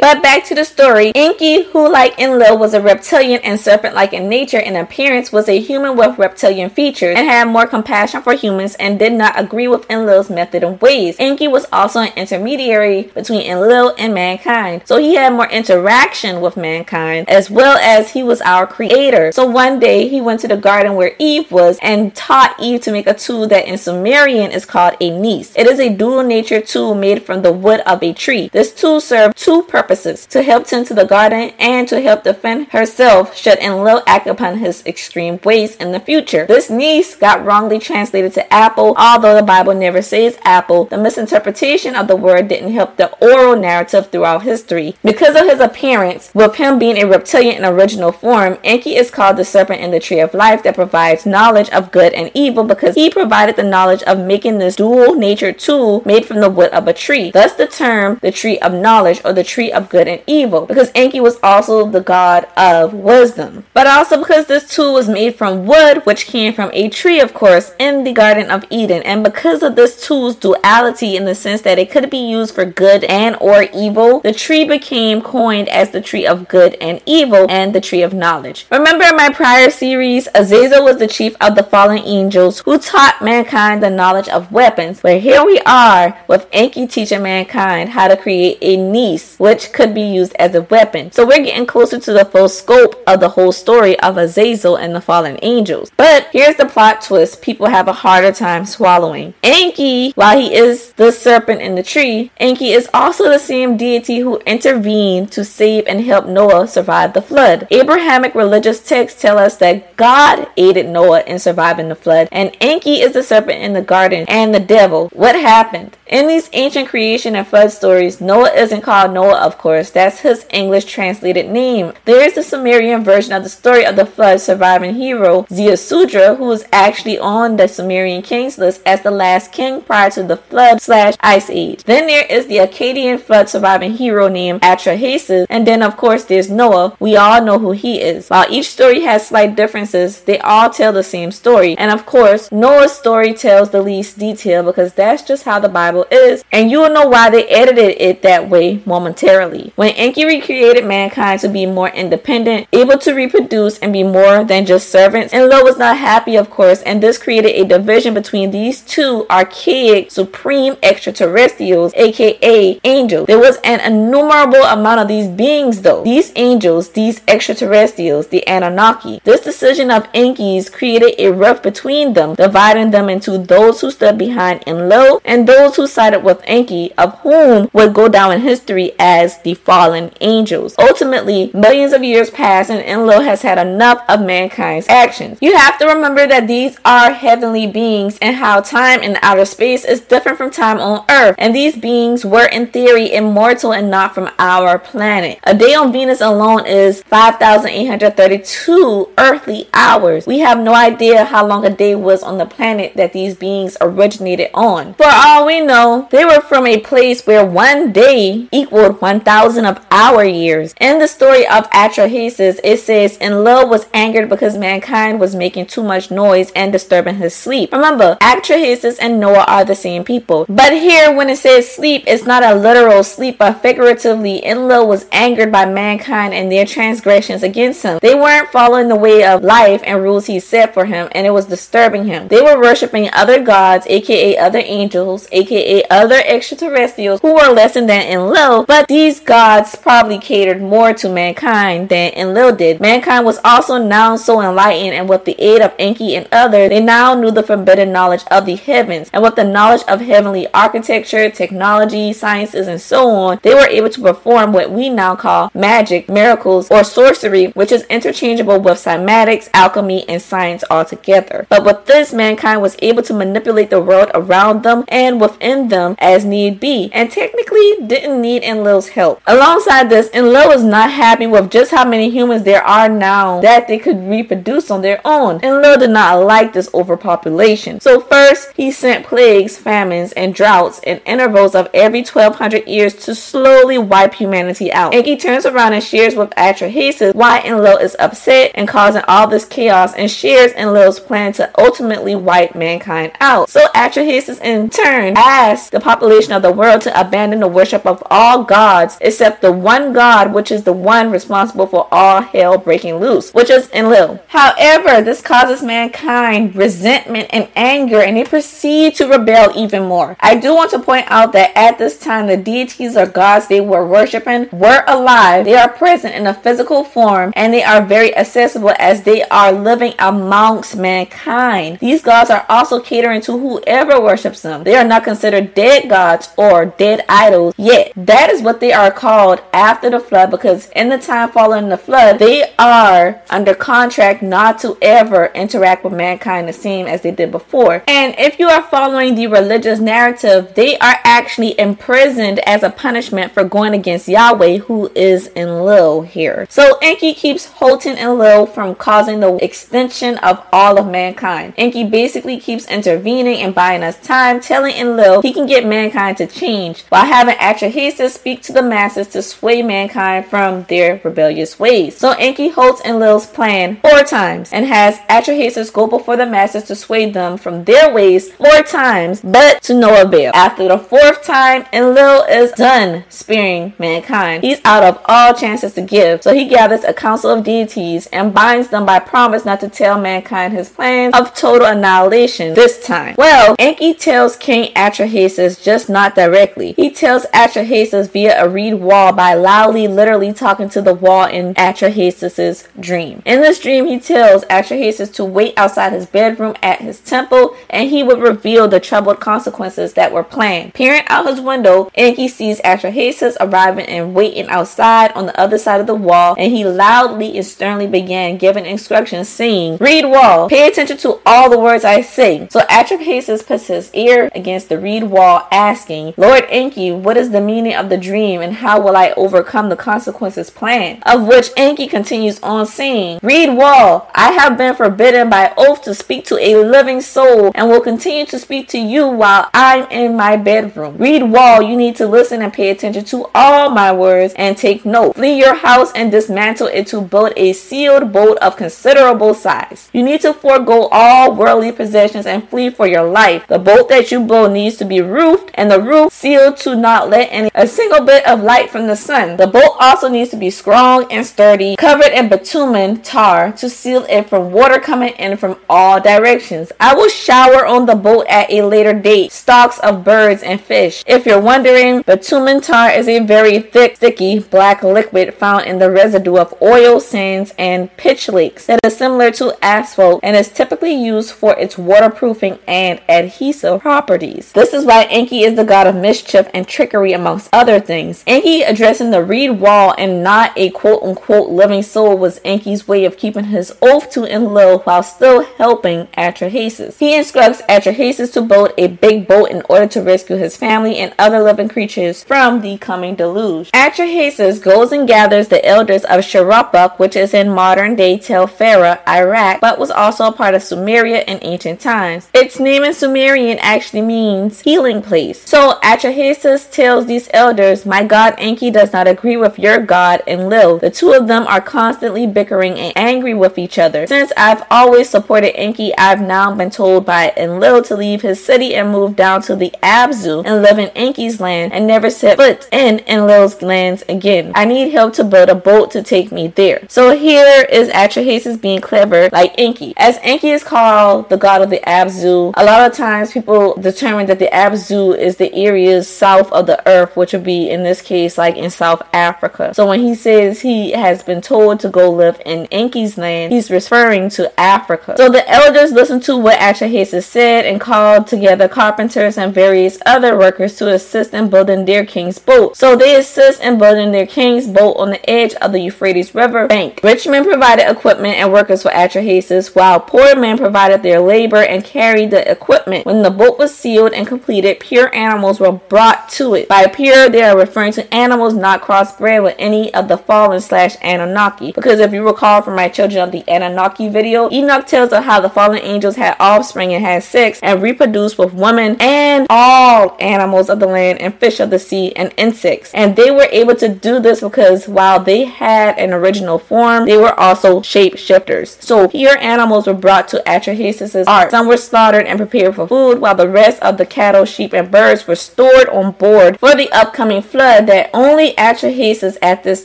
But back to the story, Enki, who like Enlil was a reptilian and serpent-like in nature and appearance, was a human with reptilian features and had more compassion for humans and did not agree with Enlil's method and ways. Enki was also an intermediary between Enlil and mankind, so he had more interaction with mankind as well as he was our creator. So one day he went to the garden where Eve was and taught Eve to make a tool that in Sumerian is called a nice. It is a dual nature tool made from the wood of a tree. This tool served two purposes to help tend to the garden and to help defend herself should Enlil act upon his extreme ways in the future. This niece got wrongly translated to apple, although the Bible never says apple. The misinterpretation of the word didn't help the oral narrative throughout history. Because of his appearance, with him being a reptilian in original form, Enki is called the serpent in the tree of life that provides knowledge of good and evil because he provided the knowledge of making this dual nature tool made from the wood of a tree. Thus the term the tree of knowledge or the tree of good and evil because Enki was also the god of wisdom. But also because this tool was made from wood which came from a tree of course in the Garden of Eden and because of this tool's duality in the sense that it could be used for good and or evil, the tree became coined as the tree of good and evil and the tree of knowledge. Remember in my prior series, Azazel was the chief of the fallen angels who taught mankind the knowledge of weapons. But here we are with Enki teaching mankind how to create a niece, which could be used as a weapon. So we're getting closer to the full scope of the whole story of Azazel and the fallen angels. But here's the plot twist people have a harder time swallowing. Enki, while he is the serpent in the tree, Enki is also the same deity who intervened to save and help Noah survive the flood. Abrahamic religious texts tell us that God aided Noah in surviving the flood, and Enki is the serpent in the garden and the devil. What happened? In these ancient creation and flood stories, Noah isn't called Noah, of course. That's his English translated name. There is the Sumerian version of the story of the flood surviving hero, Ziusudra, who was actually on the Sumerian kings list as the last king prior to the flood slash ice age. Then there is the Akkadian flood surviving hero named Atrahasis, and then of course there's Noah. We all know who he is. While each story has slight differences, they all tell the same story. And of course, Noah's story tells the least detail because that's just how the Bible is, and you will know why they edited it that way momentarily. When Enki recreated mankind to be more independent, able to reproduce and be more than just servants, Enlil was not happy, of course, and this created a division between these two archaic supreme extraterrestrials, aka angels. There was an innumerable amount of these beings, though. These angels, these extraterrestrials, the Anunnaki. This decision of Enki's created a rift between them, dividing them into those who stood behind Enlil and those who sided with Enki, of whom would go down in history as the fallen angels. Ultimately, millions of years pass and Enlil has had enough of mankind's actions. You have to remember that these are heavenly beings and how time in outer space is different from time on Earth, and these beings were in theory immortal and not from our planet. A day on Venus alone is 5,832 earthly hours. We have no idea how long a day was on the planet that these beings originated on. For all we know, they were from a place where one day equaled 1,000 of our years. In the story of Atrahasis, it says Enlil was angered because mankind was making too much noise and disturbing his sleep. Remember, Atrahasis and Noah are the same people. But here, when it says sleep, it's not a literal sleep, but figuratively, Enlil was angered by mankind and their transgressions against him. They weren't following the way of life and rules he set for him, and it was disturbing him. They were worshiping other gods, aka other angels, aka other extraterrestrials who were less than Enlil, but these gods probably catered more to mankind than Enlil did. Mankind was also now so enlightened, and with the aid of Enki and others, they now knew the forbidden knowledge of the heavens, and with the knowledge of heavenly architecture, technology, sciences, and so on, they were able to perform what we now call magic, miracles, or sorcery, which is interchangeable with cymatics, alchemy, and science altogether. But with this, mankind was able to manipulate the world around them and within them as need be, and technically didn't need Enlil's help. Alongside this, Enlil is not happy with just how many humans there are now that they could reproduce on their own. Enlil did not like this overpopulation. So first, he sent plagues, famines, and droughts in intervals of every 1200 years to slowly wipe humanity out. Enki turns around and shares with Atrahasis why Enlil is upset and causing all this chaos and shares Enlil's plan to ultimately wipe mankind out. So Atrahasis in turn asks the population of the world to abandon the worship of all gods gods except the one God, which is the one responsible for all hell breaking loose, which is Enlil. However, this causes mankind resentment and anger, and they proceed to rebel even more. I do want to point out that at this time, the deities or gods they were worshiping were alive. They are present in a physical form, and they are very accessible as they are living amongst mankind. These gods are also catering to whoever worships them. They are not considered dead gods or dead idols yet. That is what they are called after the flood because in the time following the flood, they are under contract not to ever interact with mankind the same as they did before. And if you are following the religious narrative, they are actually imprisoned as a punishment for going against Yahweh, who is in Enlil here. So Enki keeps Houghton Enlil from causing the extinction of all of mankind. Enki basically keeps intervening and buying us time, telling Enlil he can get mankind to change while having Atrahasis speak to the masses to sway mankind from their rebellious ways. So Enki holds Enlil's plan four times and has Atrahasis go before the masses to sway them from their ways four times, but to no avail. After the fourth time, Enlil is done spearing mankind. He's out of all chances to give, so he gathers a council of deities and binds them by promise not to tell mankind his plans of total annihilation this time. Well, Enki tells King Atrahasis just not directly. He tells Atrahasis via a reed wall by loudly, literally talking to the wall in Atrahasis' dream. In this dream, he tells Atrahasis to wait outside his bedroom at his temple and he would reveal the troubled consequences that were planned. Peering out his window, Enki sees Atrahasis arriving and waiting outside on the other side of the wall and he loudly and sternly began giving instructions saying, Reed wall, pay attention to all the words I say. So Atrahasis puts his ear against the reed wall asking, Lord Enki, what is the meaning of the dream and how will I overcome the consequences planned? Of which Enki continues on saying, Reed wall, I have been forbidden by oath to speak to a living soul and will continue to speak to you while I'm in my bedroom. Reed wall, you need to listen and pay attention to all my words and take note. Flee your house and dismantle it to build a sealed boat of considerable size. You need to forego all worldly possessions and flee for your life. The boat that you build needs to be roofed and the roof sealed to not let any a single bit of light from the sun. The boat also needs to be strong and sturdy, covered in bitumen tar to seal it from water coming in from all directions. I will shower on the boat at a later date stalks of birds and fish. If you're wondering, bitumen tar is a very thick, sticky black liquid found in the residue of oil, sands, and pitch lakes that is similar to asphalt and is typically used for its waterproofing and adhesive properties. This is why Enki is the god of mischief and trickery amongst other things. Enki addressing the reed wall and not a quote unquote living soul was Enki's way of keeping his oath to Enlil while still helping Atrahasis. He instructs Atrahasis to build a big boat in order to rescue his family and other living creatures from the coming deluge. Atrahasis goes and gathers the elders of Shuruppak, which is in modern day Tel Farah, Iraq, but was also a part of Sumeria in ancient times. Its name in Sumerian actually means healing place. So Atrahasis tells these elders, My god Enki does not agree with your god Enlil. The two of them are constantly bickering and angry with each other. Since I've always supported Enki, I've now been told by Enlil to leave his city and move down to the Abzu and live in Enki's land and never set foot in Enlil's lands again. I need help to build a boat to take me there. So here is Atrahasis being clever like Enki. As Enki is called the god of the Abzu, a lot of times people determine that the Abzu is the areas south of the earth, which would be in this case like in South Africa. So when he says he has been told to go live in Enki's land, he's referring to Africa. So the elders listened to what Atrahasis said and called together carpenters and various other workers to assist in building their king's boat. So they assist in building their king's boat on the edge of the Euphrates River bank. Rich men provided equipment and workers for Atrahasis, while poor men provided their labor and carried the equipment. When the boat was sealed and completed, pure animals were brought to it. By pure, they are referring to animals not crossbred with any of the fallen slash Anunnaki. Because if you recall from my Children of the Anunnaki video, Enoch tells of how the fallen angels had offspring and had sex and reproduced with women and all animals of the land and fish of the sea and insects. And they were able to do this because while they had an original form, they were also shapeshifters. So here animals were brought to Atrahasis' ark. Some were slaughtered and prepared for food, while the rest of the cattle, sheep, and birds were stored on board for the upcoming flood that only Atrahasis at this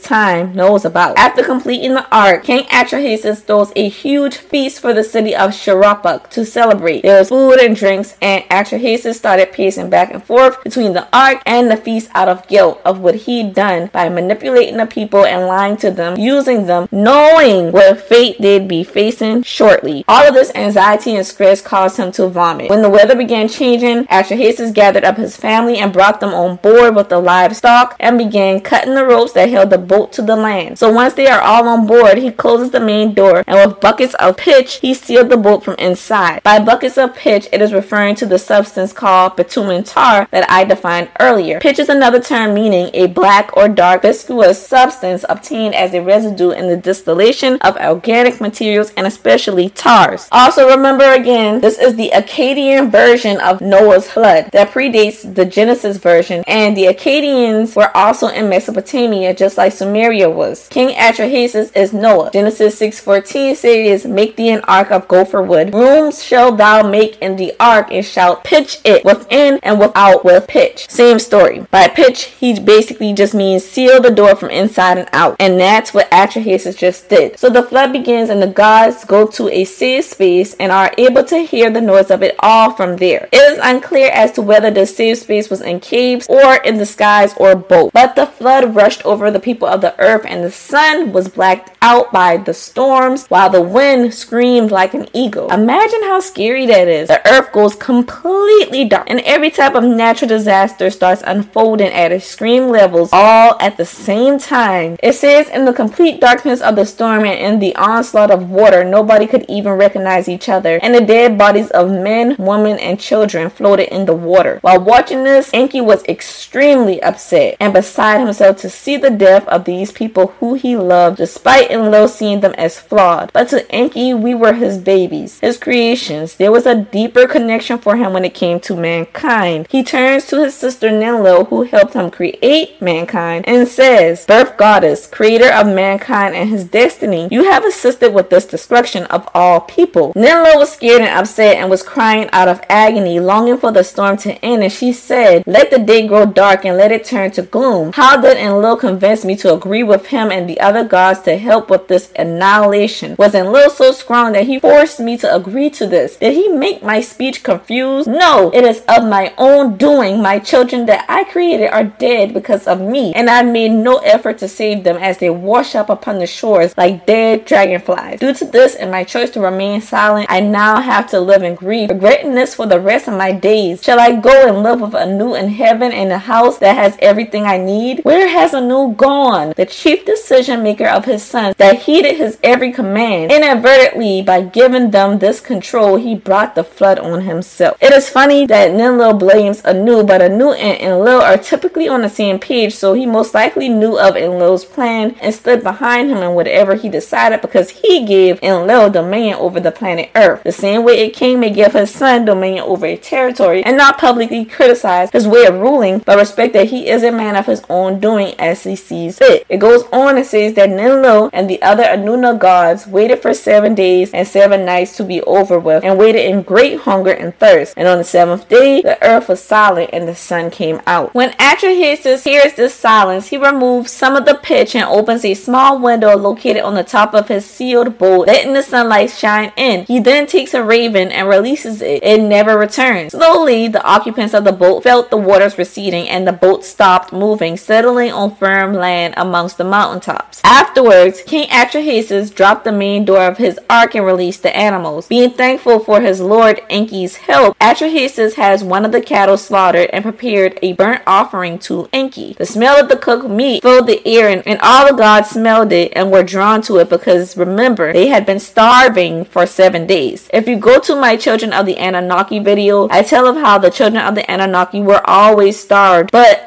time knows about. After completing the ark, King Atrahasis throws a huge feast for the city of Shuruppak to celebrate. There was food and drinks, and Atrahasis started pacing back and forth between the ark and the feast out of guilt of what he'd done by manipulating the people and lying to them, using them, knowing what fate they'd be facing shortly. All of this anxiety and stress caused him to vomit. When the weather began changing, Atrahasis gathered up his family and brought them on board with the livestock and began cutting the ropes that held the boat to the land. So once they are all on board, he closes the main door and with buckets of pitch, he sealed the boat from inside. By buckets of pitch, it is referring to the substance called bitumen tar that I defined earlier. Pitch is another term meaning a black or dark viscous substance obtained as a residue in the distillation of organic materials and especially tars. Also remember again, this is the Akkadian version of Noah's flood that predates the Genesis version and the Akkadians were also in Mesopotamia just like Sumeria was. King Atrahasis is Noah. Genesis 6.14 says, Make thee an ark of gopher wood. Rooms shall thou make in the ark and shalt pitch it within and without with pitch. Same story. By pitch, he basically just means seal the door from inside and out. And that's what Atrahasis just did. So the flood begins and the gods go to a safe space and are able to hear the noise of it all from there. It is unclear as to whether the safe space was in caves or in the skies or both. But the flood rushed over the people of the earth and the sun was blacked out by the storms while the wind screamed like an eagle. Imagine how scary that is. The earth goes completely dark and every type of natural disaster starts unfolding at extreme levels all at the same time. It says in the complete darkness of the storm and in the onslaught of water, nobody could even recognize each other, and the dead bodies of men, women, and children floated in the water. While watching this, Enki was extremely upset and beside himself to see the death of these people who he loved, despite Enlil seeing them as flawed. But to Enki, we were his babies, his creations. There was a deeper connection for him when it came to mankind. He turns to his sister Ninlil, who helped him create mankind, and says, Birth goddess, creator of mankind and his destiny, you have assisted with this destruction of all people. Ninlil was scared and upset and was crying out of agony, longing for the storm to end, and she said, Let the day grow dark and let it turn to gloom. How did Enlil convince me to agree with him and the other gods to help with this annihilation? Was Enlil so strong that he forced me to agree to this? Did he make my speech confused? No, it is of my own doing. My children that I created are dead because of me, and I made no effort to save them as they wash up upon the shores like dead dragonflies. Due to this and my choice to remain silent, I now have to live in grief, regretting this for the rest of my days. Shall I go and live with Anu in heaven in a house that has everything I need? Where has Anu gone? The chief decision maker of his sons that heeded his every command. Inadvertently, by giving them this control, he brought the flood on himself. It is funny that Ninlil blames Anu, but Anu and Enlil are typically on the same page, so he most likely knew of Enlil's plan and stood behind him in whatever he decided because he gave Enlil dominion over the planet Earth. The same way a king may give his son dominion over a territory and not publicly criticize his way of ruling, but respect that he is a man of his own doing as he sees fit. It goes on and says that Ninlil and the other Anuna gods waited for seven days and seven nights to be over with, and waited in great hunger and thirst. And on the seventh day, the earth was silent and the sun came out. When Atrahasis hears this silence, he removes some of the pitch and opens a small window located on the top of his sealed boat, letting the sunlight shine in. He then takes a raven and releases it. It never returns. Slowly, the occupants of the boat felt the waters receding and the boat stopped moving, settling on firm land amongst the mountaintops. Afterwards, King Atrahasis dropped the main door of his ark and released the animals. Being thankful for his lord Enki's help, Atrahasis has one of the cattle slaughtered and prepared a burnt offering to Enki. The smell of the cooked meat filled the air and, and all the gods smelled it and were drawn to it because remember, they had been starving for seven days. If you go to my Children of the Anunnaki video, I tell of how the children of the Anunnaki were always starved, but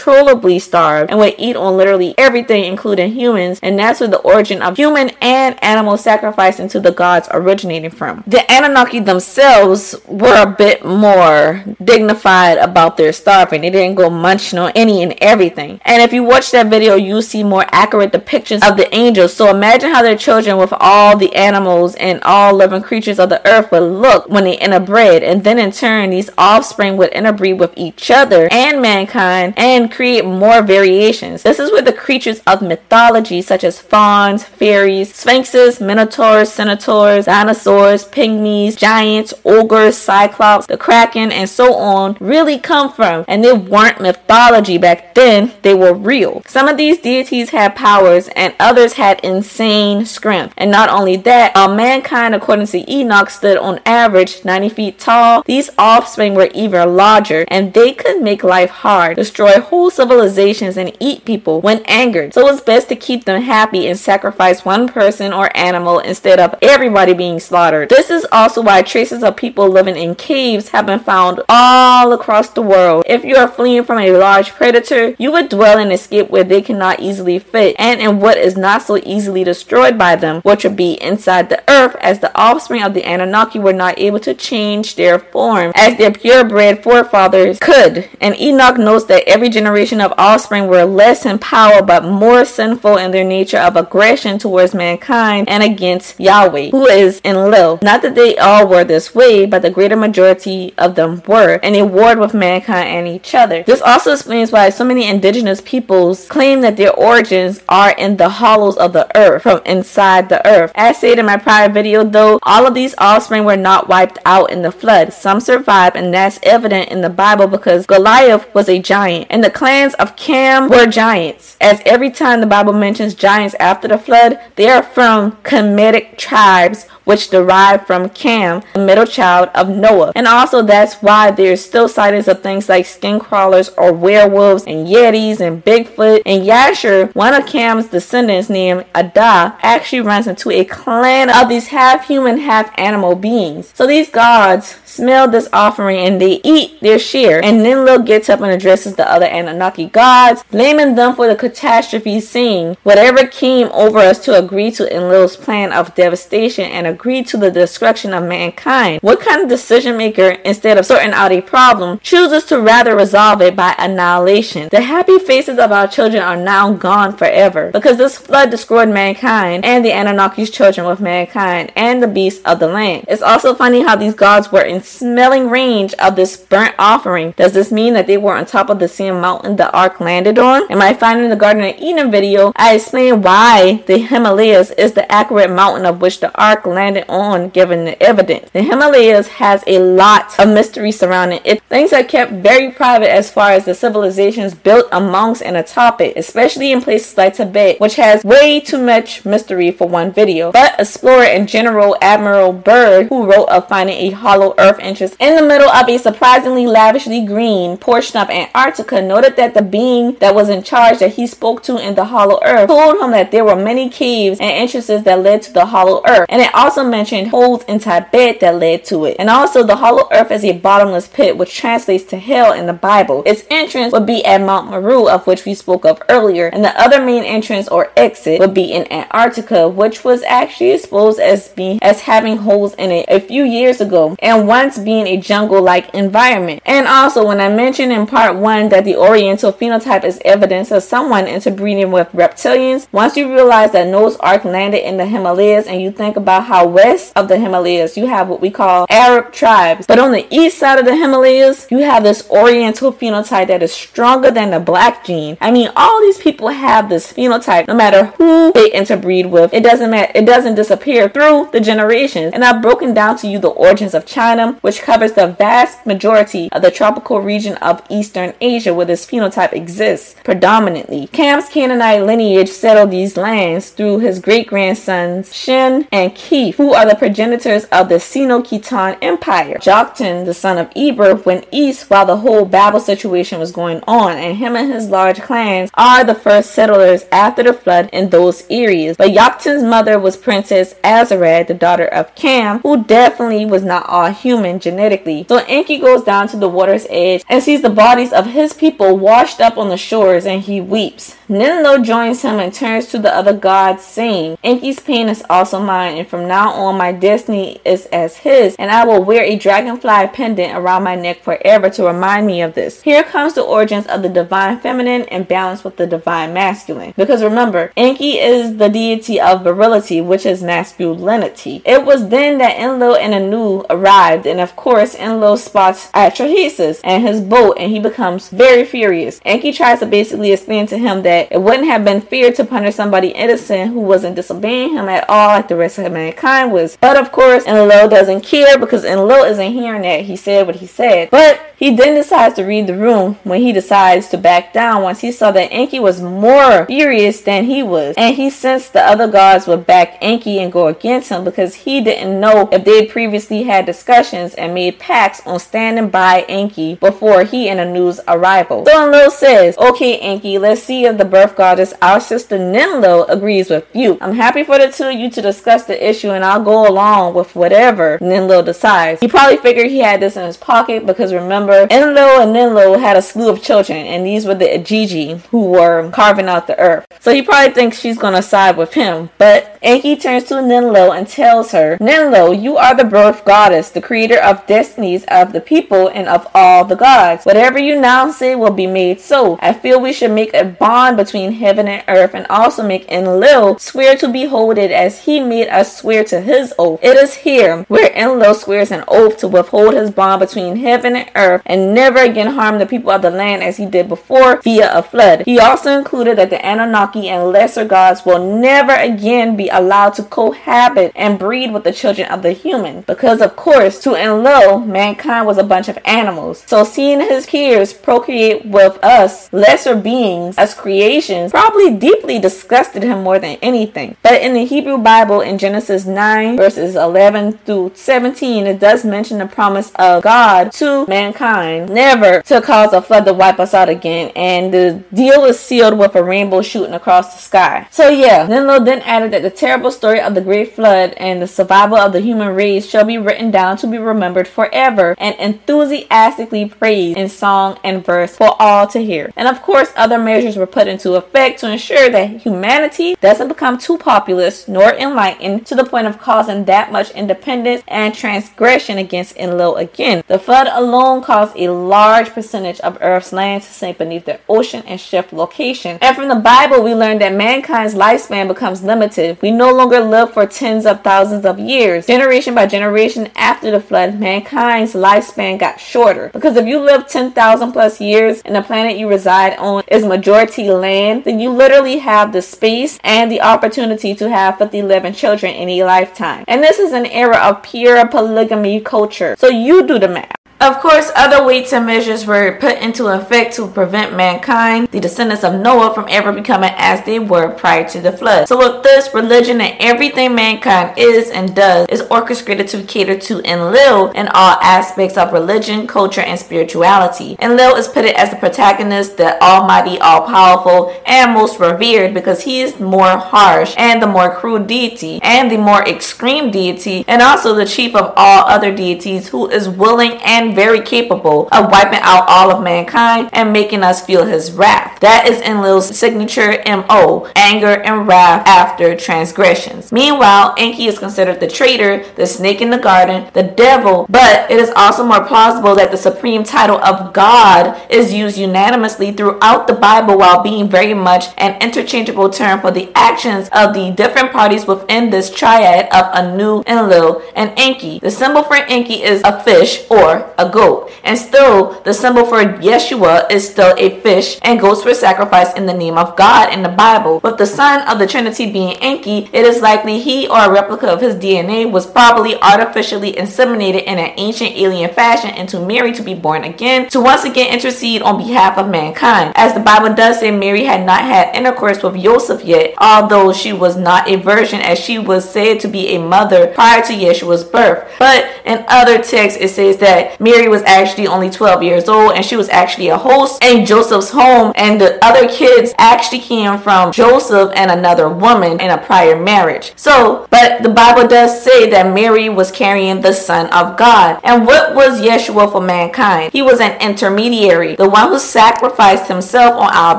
uncontrollably starved, and would eat on literally everything, including humans, and that's where the origin of human and animal sacrifice into the gods originating from. The Anunnaki themselves were a bit more dignified about their starving. They didn't go munching on any and everything. And if you watch that video, you'll see more accurate depictions of the angels. So imagine how their children with all the animals and all living creatures of the earth would look when they interbred. And then in turn, these offspring would interbreed with each other and mankind and create more variations. This is where the creatures of mythology, such as fauns, fairies, sphinxes, minotaurs, centaurs, dinosaurs, pygmies, giants, ogres, cyclops, the kraken, and so on, really come from. And they weren't mythology back then, they were real. Some of these deities had powers, and others had insane strength. And not only that, uh, mankind, according to Enoch, stood on average 90 feet tall. These offspring were even larger, and they could make life hard, destroy civilizations, and eat people when angered. So it's best to keep them happy and sacrifice one person or animal instead of everybody being slaughtered. This is also why traces of people living in caves have been found all across the world. If you are fleeing from a large predator, you would dwell in a escape where they cannot easily fit and in what is not so easily destroyed by them, which would be inside the earth, as the offspring of the Anunnaki were not able to change their form as their purebred forefathers could. And Enoch notes that every generation of offspring were less in power but more sinful in their nature of aggression towards mankind and against Yahweh, who is Enlil. Not that they all were this way, but the greater majority of them were, and they warred with mankind and each other. This also explains why so many indigenous peoples claim that their origins are in the hollows of the earth, from inside the earth. As said in my prior video, though, all of these offspring were not wiped out in the flood. Some survived, and that's evident in the Bible because Goliath was a giant, and the clans of Cam were giants. As every time the Bible mentions giants after the flood, they are from Kemetic tribes which derived from Cam, the middle child of Noah. And also that's why there's still sightings of things like skin crawlers or werewolves and yetis and Bigfoot. And Yasher, one of Cam's descendants named Ada, actually runs into a clan of these half human, half animal beings. So these gods smell this offering and they eat their share. And then Lil gets up and addresses the other Anunnaki gods, blaming them for the catastrophe, saying, Whatever came over us to agree to Enlil's plan of devastation and agree to the destruction of mankind. What kind of decision maker, instead of sorting out a problem, chooses to rather resolve it by annihilation? The happy faces of our children are now gone forever because this flood destroyed mankind and the Anunnaki's children with mankind and the beasts of the land. It's also funny how these gods were in smelling range of this burnt offering. Does this mean that they were on top of the same mountain the ark landed on? In my Finding the Garden of Eden video, I explain why the Himalayas is the accurate mountain of which the ark landed on given the evidence. The Himalayas has a lot of mystery surrounding it. Things are kept very private as far as the civilizations built amongst and atop it, especially in places like Tibet, which has way too much mystery for one video. But explorer and General Admiral Byrd, who wrote of finding a hollow earth entrance in the middle of a surprisingly lavishly green portion of Antarctica, noted that the being that was in charge that he spoke to in the hollow earth told him that there were many caves and entrances that led to the hollow earth. And it also mentioned holes in Tibet that led to it. And also the hollow earth is a bottomless pit, which translates to hell in the Bible. Its entrance would be at Mount Meru, of which we spoke of earlier, and the other main entrance or exit would be in Antarctica, which was actually exposed as being as having holes in it a few years ago, and once being a jungle-like environment. And also, when I mentioned in part one that the Oriental phenotype is evidence of someone interbreeding with reptilians, once you realize that Noah's Ark landed in the Himalayas, and you think about west of the Himalayas you have what we call Arab tribes, but on the east side of the Himalayas you have this Oriental phenotype that is stronger than the black gene. I mean, all these people have this phenotype, no matter who they interbreed with. It doesn't matter. It doesn't disappear through the generations. And I've broken down to you the origins of China, which covers the vast majority of the tropical region of Eastern Asia where this phenotype exists predominantly. Cam's Canaanite lineage settled these lands through his great grandsons Shin and Keith, who are the progenitors of the Sino-Khitan Empire. Joktan, the son of Eber, went east while the whole Babel situation was going on, and him and his large clans are the first settlers after the flood in those areas. But Joktan's mother was Princess Azarad, the daughter of Cam, who definitely was not all human genetically. So Enki goes down to the water's edge and sees the bodies of his people washed up on the shores and he weeps. Ninlo joins him and turns to the other gods, saying, Enki's pain is also mine, and from now on my destiny is as his, and I will wear a dragonfly pendant around my neck forever to remind me of this. Here comes the origins of the divine feminine and balance with the divine masculine. Because remember, Enki is the deity of virility, which is masculinity. It was then that Enlil and Anu arrived, and of course, Enlil spots Atrahasis and his boat, and he becomes very furious. Enki tries to basically explain to him that it wouldn't have been fair to punish somebody innocent who wasn't disobeying him at all like the rest of mankind was. But of course, Enlil doesn't care because Enlil isn't hearing that. He said what he said. But he then decides to read the room when he decides to back down once he saw that Enki was more furious than he was. And he sensed the other gods would back Enki and go against him because he didn't know if they previously had discussions and made pacts on standing by Enki before he and Anu's arrival. So Enlil says, Okay, Enki, let's see if the birth goddess, our sister Ninlo, agrees with you. I'm happy for the two of you to discuss the issue and I'll go along with whatever Ninlo decides. He probably figured he had this in his pocket because remember Enlil and Ninlo had a slew of children, and these were the Igigi who were carving out the earth. So he probably thinks she's gonna side with him. But Enki turns to Ninlo and tells her, Ninlo, you are the birth goddess, the creator of destinies of the people and of all the gods. Whatever you now say will be made so. I feel we should make a bond between heaven and earth and also make Enlil swear to behold it as he made us swear to his oath. It is here where Enlil swears an oath to withhold his bond between heaven and earth and never again harm the people of the land as he did before via a flood. He also included that the Anunnaki and lesser gods will never again be allowed to cohabit and breed with the children of the human. Because, of course, to Enlil, mankind was a bunch of animals. So, seeing his peers procreate with us, lesser beings, as creations, probably deeply disgusted him more than anything. But in the Hebrew Bible, in Genesis 9, verses 11 through 17, it does mention the promise of God to mankind never to cause a flood to wipe us out again, and the deal is sealed with a rainbow shooting across the sky. So yeah, Ninlo then added that the terrible story of the great flood and the survival of the human race shall be written down to be remembered forever and enthusiastically praised in song and verse for all to hear. And of course, other measures were put into effect to ensure that humanity doesn't become too populous nor enlightened to the point of causing that much independence and transgression against Enlil again. The flood alone caused a large percentage of Earth's land to sink beneath the ocean and shift location. And from the Bible, we learn that mankind's lifespan becomes limited. We no longer live for tens of thousands of years. Generation by generation after the flood, mankind's lifespan got shorter. Because if you live 10,000 plus years and the planet you reside on is majority land, then you literally have the space and the opportunity to have 50 living children in a lifetime. And this is an era of pure polygamy culture. So you do the math. Of course, other weights and measures were put into effect to prevent mankind, the descendants of Noah, from ever becoming as they were prior to the flood. So, with this, religion and everything mankind is and does is orchestrated to cater to Enlil in all aspects of religion, culture, and spirituality. Enlil is put it as the protagonist, the almighty, all powerful, and most revered because he is more harsh and the more cruel deity, and the more extreme deity, and also the chief of all other deities who is willing and very capable of wiping out all of mankind and making us feel his wrath. That is Enlil's signature MO, anger and wrath after transgressions. Meanwhile, Enki is considered the traitor, the snake in the garden, the devil, but it is also more plausible that the supreme title of God is used unanimously throughout the Bible while being very much an interchangeable term for the actions of the different parties within this triad of Anu, Enlil, and Enki. The symbol for Enki is a fish or a goat. And still, the symbol for Yeshua is still a fish, and goats were sacrificed in the name of God in the Bible. With the son of the Trinity being Enki, it is likely he or a replica of his DNA was probably artificially inseminated in an ancient alien fashion into Mary to be born again, to once again intercede on behalf of mankind. As the Bible does say, Mary had not had intercourse with Joseph yet, although she was not a virgin, as she was said to be a mother prior to Yeshua's birth. But in other texts, it says that Mary Mary was actually only 12 years old and she was actually a host in Joseph's home and the other kids actually came from Joseph and another woman in a prior marriage. So, but the Bible does say that Mary was carrying the Son of God. And what was Yeshua for mankind? He was an intermediary, the one who sacrificed himself on our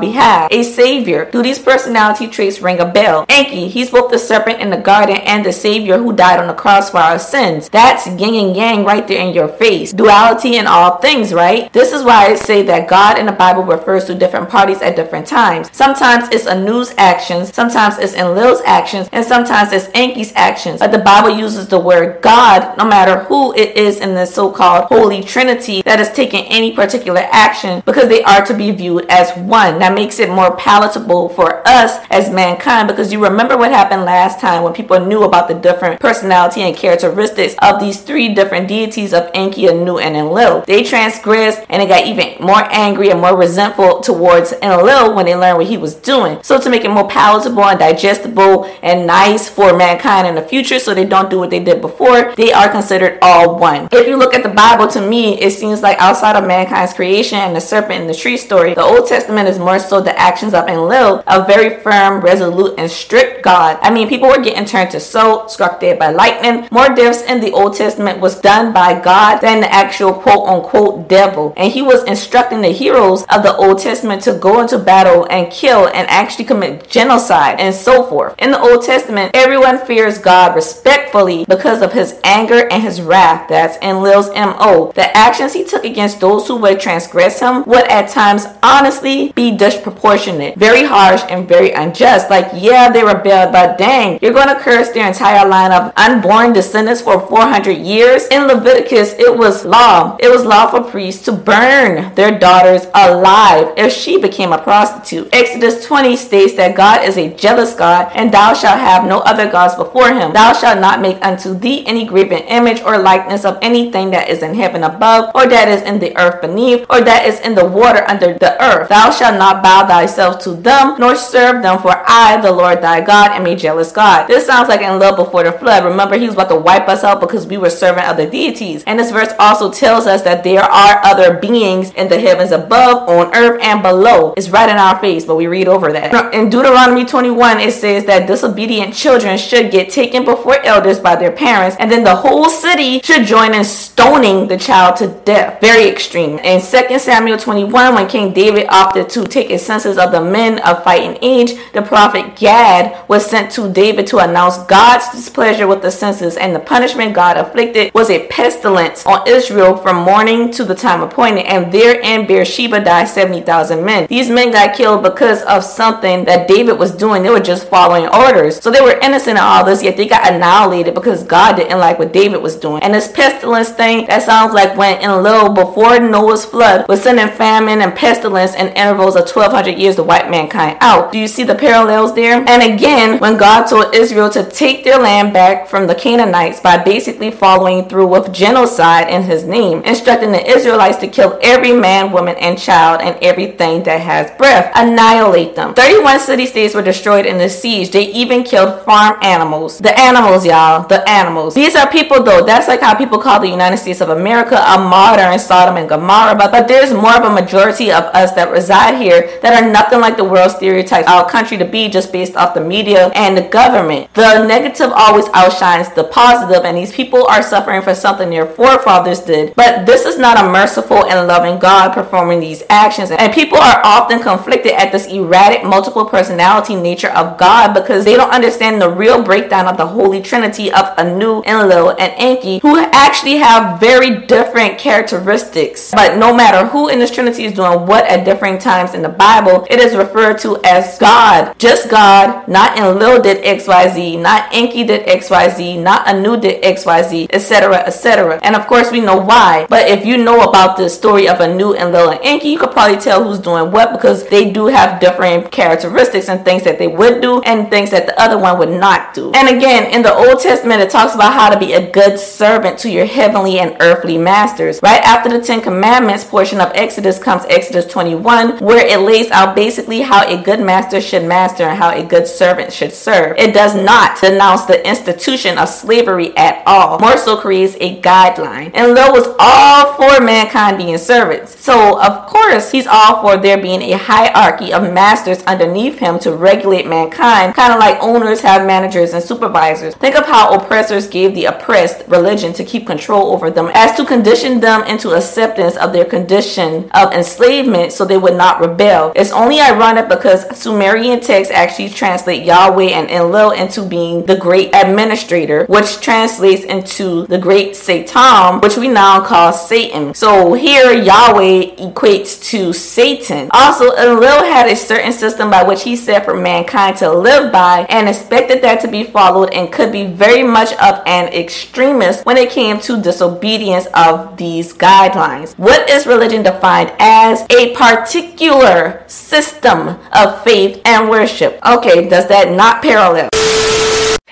behalf, a savior. Do these personality traits ring a bell? Enki, he's both the serpent in the garden and the savior who died on the cross for our sins. That's yin and yang right there in your face. Duality in all things, right? This is why I say that God in the Bible refers to different parties at different times. Sometimes it's Anu's actions, sometimes it's Enlil's actions, and sometimes it's Enki's actions. But the Bible uses the word God no matter who it is in the so-called Holy Trinity that is taking any particular action because they are to be viewed as one. That makes it more palatable for us as mankind because you remember what happened last time when people knew about the different personality and characteristics of these three different deities of Enki, Anu, and Enlil. They transgressed and they got even more angry and more resentful towards Enlil when they learned what he was doing. So to make it more palatable and digestible and nice for mankind in the future so they don't do what they did before, they are considered all one. If you look at the Bible, to me, it seems like outside of mankind's creation and the serpent in the tree story, the Old Testament is more so the actions of Enlil, a very firm, resolute, and strict God. I mean, people were getting turned to salt, struck dead by lightning. More deaths in the Old Testament was done by God than the actual quote unquote devil. And he was instructing the heroes of the Old Testament to go into battle and kill and actually commit genocide and so forth. In the Old Testament, everyone fears God respectfully because of his anger and his wrath. That's Enlil's MO. The actions he took against those who would transgress him would at times honestly be disproportionate, very harsh, and very unjust. Like, yeah, they rebelled, but dang, you're going to curse their entire line of unborn descendants for 400 years. In Leviticus, it was law. It was law for priests to burn their daughters alive if she became a prostitute. Exodus 20 states that God is a jealous God, and thou shalt have no other gods before him. Thou shalt not make unto thee any graven image or likeness of anything that is in heaven above, or that is in the earth beneath, or that is in the water under the earth. Thou shalt not bow thyself to them, nor serve them, for I, the Lord thy God, am a jealous God. This sounds like Enlil before the flood. Remember, he was about to wipe us out because we were serving other deities. And this verse also tells us that there are other beings in the heavens above, on earth, and below. It's right in our face, but we read over that. In Deuteronomy 21, it says that disobedient children should get taken before elders by their parents, and then the whole city should join in stoning the child to death. Very extreme. In 2 Samuel 21, when King David opted to take a census of the men of fighting age, the prophet Gad was sent to David to announce God's displeasure with the census, and the punishment God afflicted was a pestilence on Israel from morning to the time appointed, and there in Beersheba died 70,000 men. These men got killed because of something that David was doing. They were just following orders. So they were innocent of all this, yet they got annihilated because God didn't like what David was doing. And this pestilence thing, that sounds like when Enlil, before Noah's flood, was sending famine and pestilence in intervals of 1200 years to wipe mankind out. Do you see the parallels there? And again, when God told Israel to take their land back from the Canaanites by basically following through with genocide in his name, instructing the Israelites to kill every man, woman, and child and everything that has breath, annihilate them. 31 city states were destroyed in the siege. They even killed farm animals. The animals, y'all, the animals. These are people, though. That's like how people call the United States of America a modern Sodom and Gomorrah. But, but there's more of a majority of us that reside here that are nothing like the world stereotypes our country to be just based off the media and the government. The negative always outshines the positive, and these people are suffering for something their forefathers did. But this is not a merciful and loving God performing these actions. And people are often conflicted at this erratic multiple personality nature of God because they don't understand the real breakdown of the Holy Trinity of Anu, Enlil, and Enki, who actually have very different characteristics. But no matter who in this Trinity is doing what at different times in the Bible, it is referred to as God. Just God, not Enlil did XYZ, not Enki did XYZ, not Anu did XYZ, etc., etc. And of course, we know why. But if you know about the story of Anu, Enlil, and Enki, you could probably tell who's doing what because they do have different characteristics and things that they would do and things that the other one would not do. And again, in the Old Testament, it talks about how to be a good servant to your heavenly and earthly masters. Right after the Ten Commandments portion of Exodus comes Exodus 21, where it lays out basically how a good master should master and how a good servant should serve. It does not denounce the institution of slavery at all, more so creates a guideline. Enlil Was all for mankind being servants. So, of course, he's all for there being a hierarchy of masters underneath him to regulate mankind, kind of like owners have managers and supervisors. Think of how oppressors gave the oppressed religion to keep control over them, as to condition them into acceptance of their condition of enslavement so they would not rebel. It's only ironic because Sumerian texts actually translate Yahweh and Enlil into being the great administrator, which translates into the great Satan, which we now call Satan. So here Yahweh equates to Satan. Also, Enlil had a certain system by which he said for mankind to live by and expected that to be followed and could be very much of an extremist when it came to disobedience of these guidelines. What is religion defined as? A particular system of faith and worship. Okay, does that not parallel?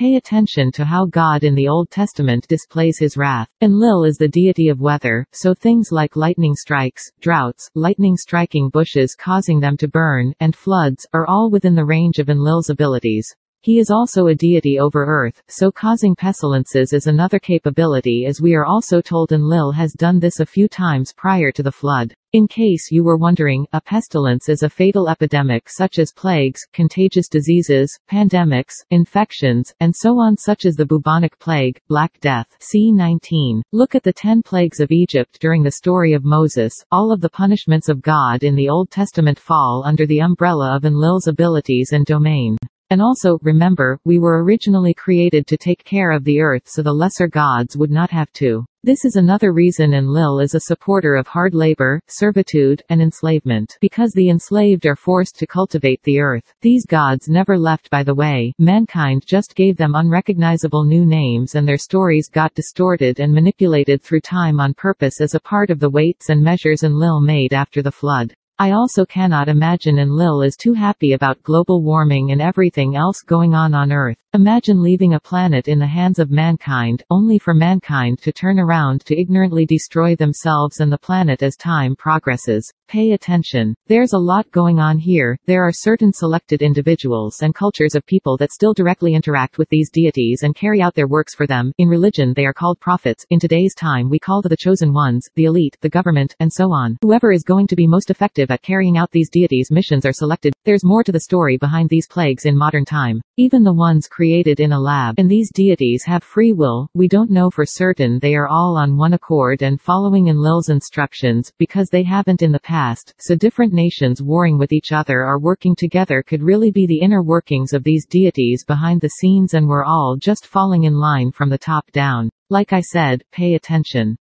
Pay attention to how God in the Old Testament displays his wrath. Enlil is the deity of weather, so things like lightning strikes, droughts, lightning striking bushes causing them to burn, and floods, are all within the range of Enlil's abilities. He is also a deity over earth, so causing pestilences is another capability as we are also told Enlil has done this a few times prior to the flood. In case you were wondering, a pestilence is a fatal epidemic such as plagues, contagious diseases, pandemics, infections, and so on such as the bubonic plague, Black Death. C 19. Look at the ten plagues of Egypt during the story of Moses. All of the punishments of God in the Old Testament fall under the umbrella of Enlil's abilities and domain. And also, remember, we were originally created to take care of the earth so the lesser gods would not have to. This is another reason Enlil is a supporter of hard labor, servitude, and enslavement. Because the enslaved are forced to cultivate the earth. These gods never left by the way, mankind just gave them unrecognizable new names and their stories got distorted and manipulated through time on purpose as a part of the weights and measures Enlil made after the flood. I also cannot imagine Enlil is too happy about global warming and everything else going on on Earth. Imagine leaving a planet in the hands of mankind, only for mankind to turn around to ignorantly destroy themselves and the planet as time progresses. Pay attention. There's a lot going on here. There are certain selected individuals and cultures of people that still directly interact with these deities and carry out their works for them. In religion, they are called prophets. In today's time, we call the chosen ones, the elite, the government, and so on. Whoever is going to be most effective at carrying out these deities' missions are selected. There's more to the story behind these plagues in modern time. Even the ones created in a lab, and these deities have free will. We don't know for certain they are all on one accord and following in Enlil's instructions, because they haven't in the past past, so different nations warring with each other or working together could really be the inner workings of these deities behind the scenes and we're all just falling in line from the top down. Like I said, pay attention.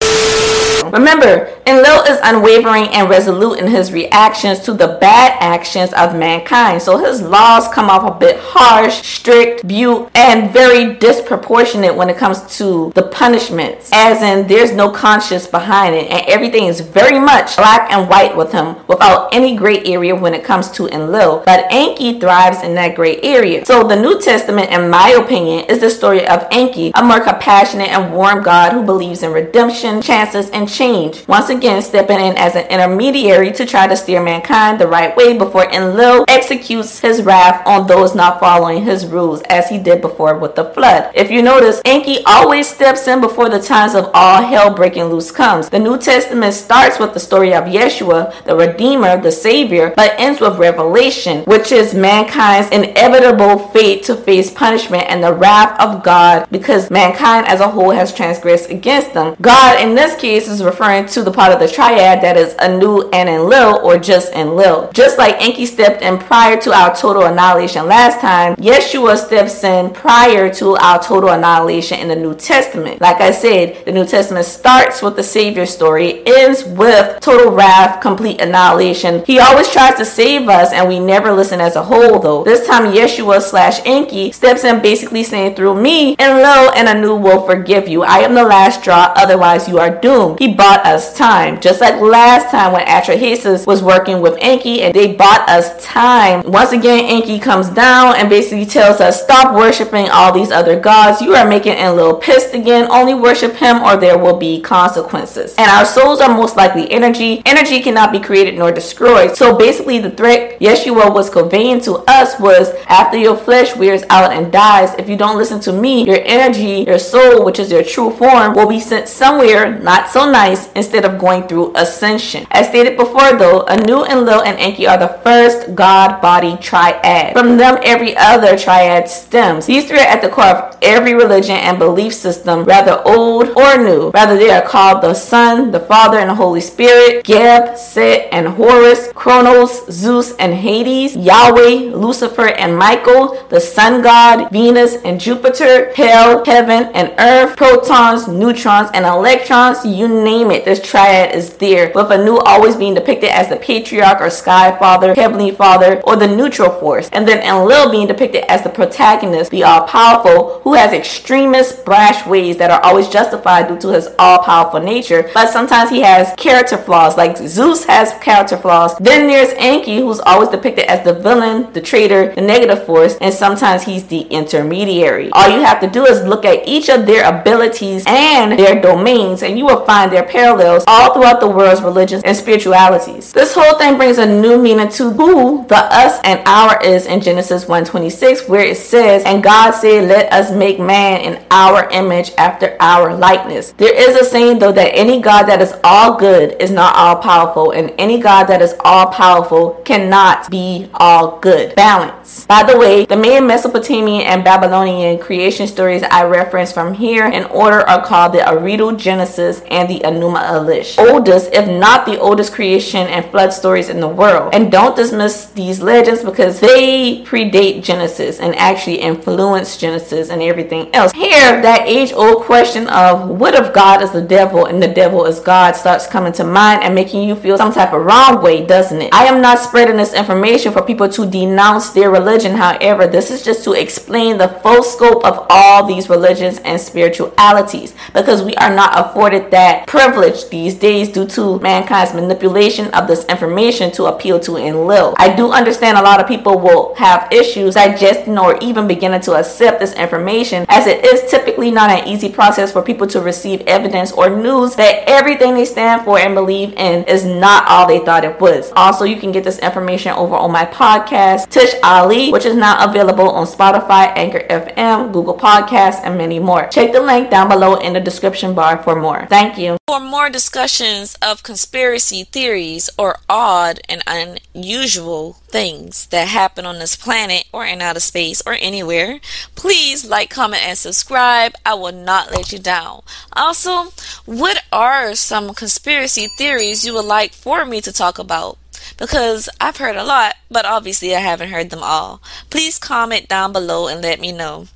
Remember, Enlil is unwavering and resolute in his reactions to the bad actions of mankind. So his laws come off a bit harsh, strict, butte, and very disproportionate when it comes to the punishments. As in, there's no conscience behind it, and everything is very much black and white with him without any gray area when it comes to Enlil. But Enki thrives in that gray area. So the New Testament, in my opinion, is the story of Enki, a more compassionate and warm God who believes in redemption, chances, and change. Once again, stepping in as an intermediary to try to steer mankind the right way before Enlil executes his wrath on those not following his rules, as he did before with the flood. If you notice, Enki always steps in before the times of all hell breaking loose comes. The New Testament starts with the story of Yeshua, the Redeemer, the Savior, but ends with Revelation, which is mankind's inevitable fate to face punishment and the wrath of God because mankind as a whole has transgressed against them. God, in this case, is referring to the part of the triad that is Anu and Enlil or just Enlil. Just like Enki stepped in prior to our total annihilation last time, Yeshua steps in prior to our total annihilation in the New Testament. Like I said, the New Testament starts with the Savior story, ends with total wrath, complete annihilation. He always tries to save us and we never listen as a whole though. This time Yeshua slash Enki steps in basically saying through me, Enlil and Anu will forgive you. I am the last straw, otherwise you are doomed. He bought us time. Just like last time when Atrahasis was working with Enki and they bought us time. Once again, Enki comes down and basically tells us, stop worshiping all these other gods. You are making Enlil pissed again. Only worship him or there will be consequences. And our souls are most likely energy. Energy cannot be created nor destroyed. So basically the threat Yeshua was conveying to us was after your flesh wears out and dies, if you don't listen to me, your energy, your soul, which is your true form will be sent somewhere not so nice instead of going through ascension. As stated before though, Anu, Enlil, and Enki are the first God body triad. From them, every other triad stems. These three are at the core of every religion and belief system, rather old or new. Rather, they are called the Son, the Father, and the Holy Spirit, Geb, Set, and Horus, Kronos, Zeus, and Hades, Yahweh, Lucifer, and Michael, the Sun God, Venus, and Jupiter, Hell, Heaven, and Earth, protons, neutrons, and electrons, you name it. This triad is there, with Anu always being depicted as the patriarch or sky father, heavenly father, or the neutral force, and then Enlil being depicted as the protagonist, the all powerful, who has extremist, brash ways that are always justified due to his all powerful nature, but sometimes he has character flaws, like Zeus has character flaws. Then there's Enki, who's always depicted as the villain, the traitor, the negative force, and sometimes he's the intermediary. All you have to do is look at each of their abilities and their domains, and you will find their parallels all throughout the world's religions and spiritualities. This whole thing brings a new meaning to who the us and our is in Genesis 1:26, where it says, "And God said, Let us make man in our image after our likeness." There is a saying though that any God that is all good is not all powerful, and any God that is all powerful cannot be all good. Balance. By the way, the main Mesopotamian and Babylonian creation stories I reference from here in order are called the Eridu Genesis and the Enuma Elish. Oldest, if not the oldest creation and flood stories in the world. And don't dismiss these legends because they predate Genesis and actually influence Genesis and everything else. Here, that age old question of what if God is the devil and the devil is God starts coming to mind and making you feel some type of wrong way, doesn't it? I am not spreading this information for people to denounce their religion. However, this is just to explain the full scope of all these religions and spiritualities because we are not afforded that privilege these days due to mankind's manipulation of this information to appeal to Enlil. I do understand a lot of people will have issues digesting or even beginning to accept this information as it is typically not an easy process for people to receive evidence or news that everything they stand for and believe in is not all they thought it was. Also, you can get this information over on my podcast, Tish Ali, which is now available on Spotify, Anchor FM, Google Podcasts, and many more. Check the down below in the description bar for more. Thank you. For more discussions of conspiracy theories or odd and unusual things that happen on this planet or in outer space or anywhere, please like, comment, and subscribe. I will not let you down. Also, what are some conspiracy theories you would like for me to talk about? Because I've heard a lot, but obviously I haven't heard them all. Please comment down below and let me know.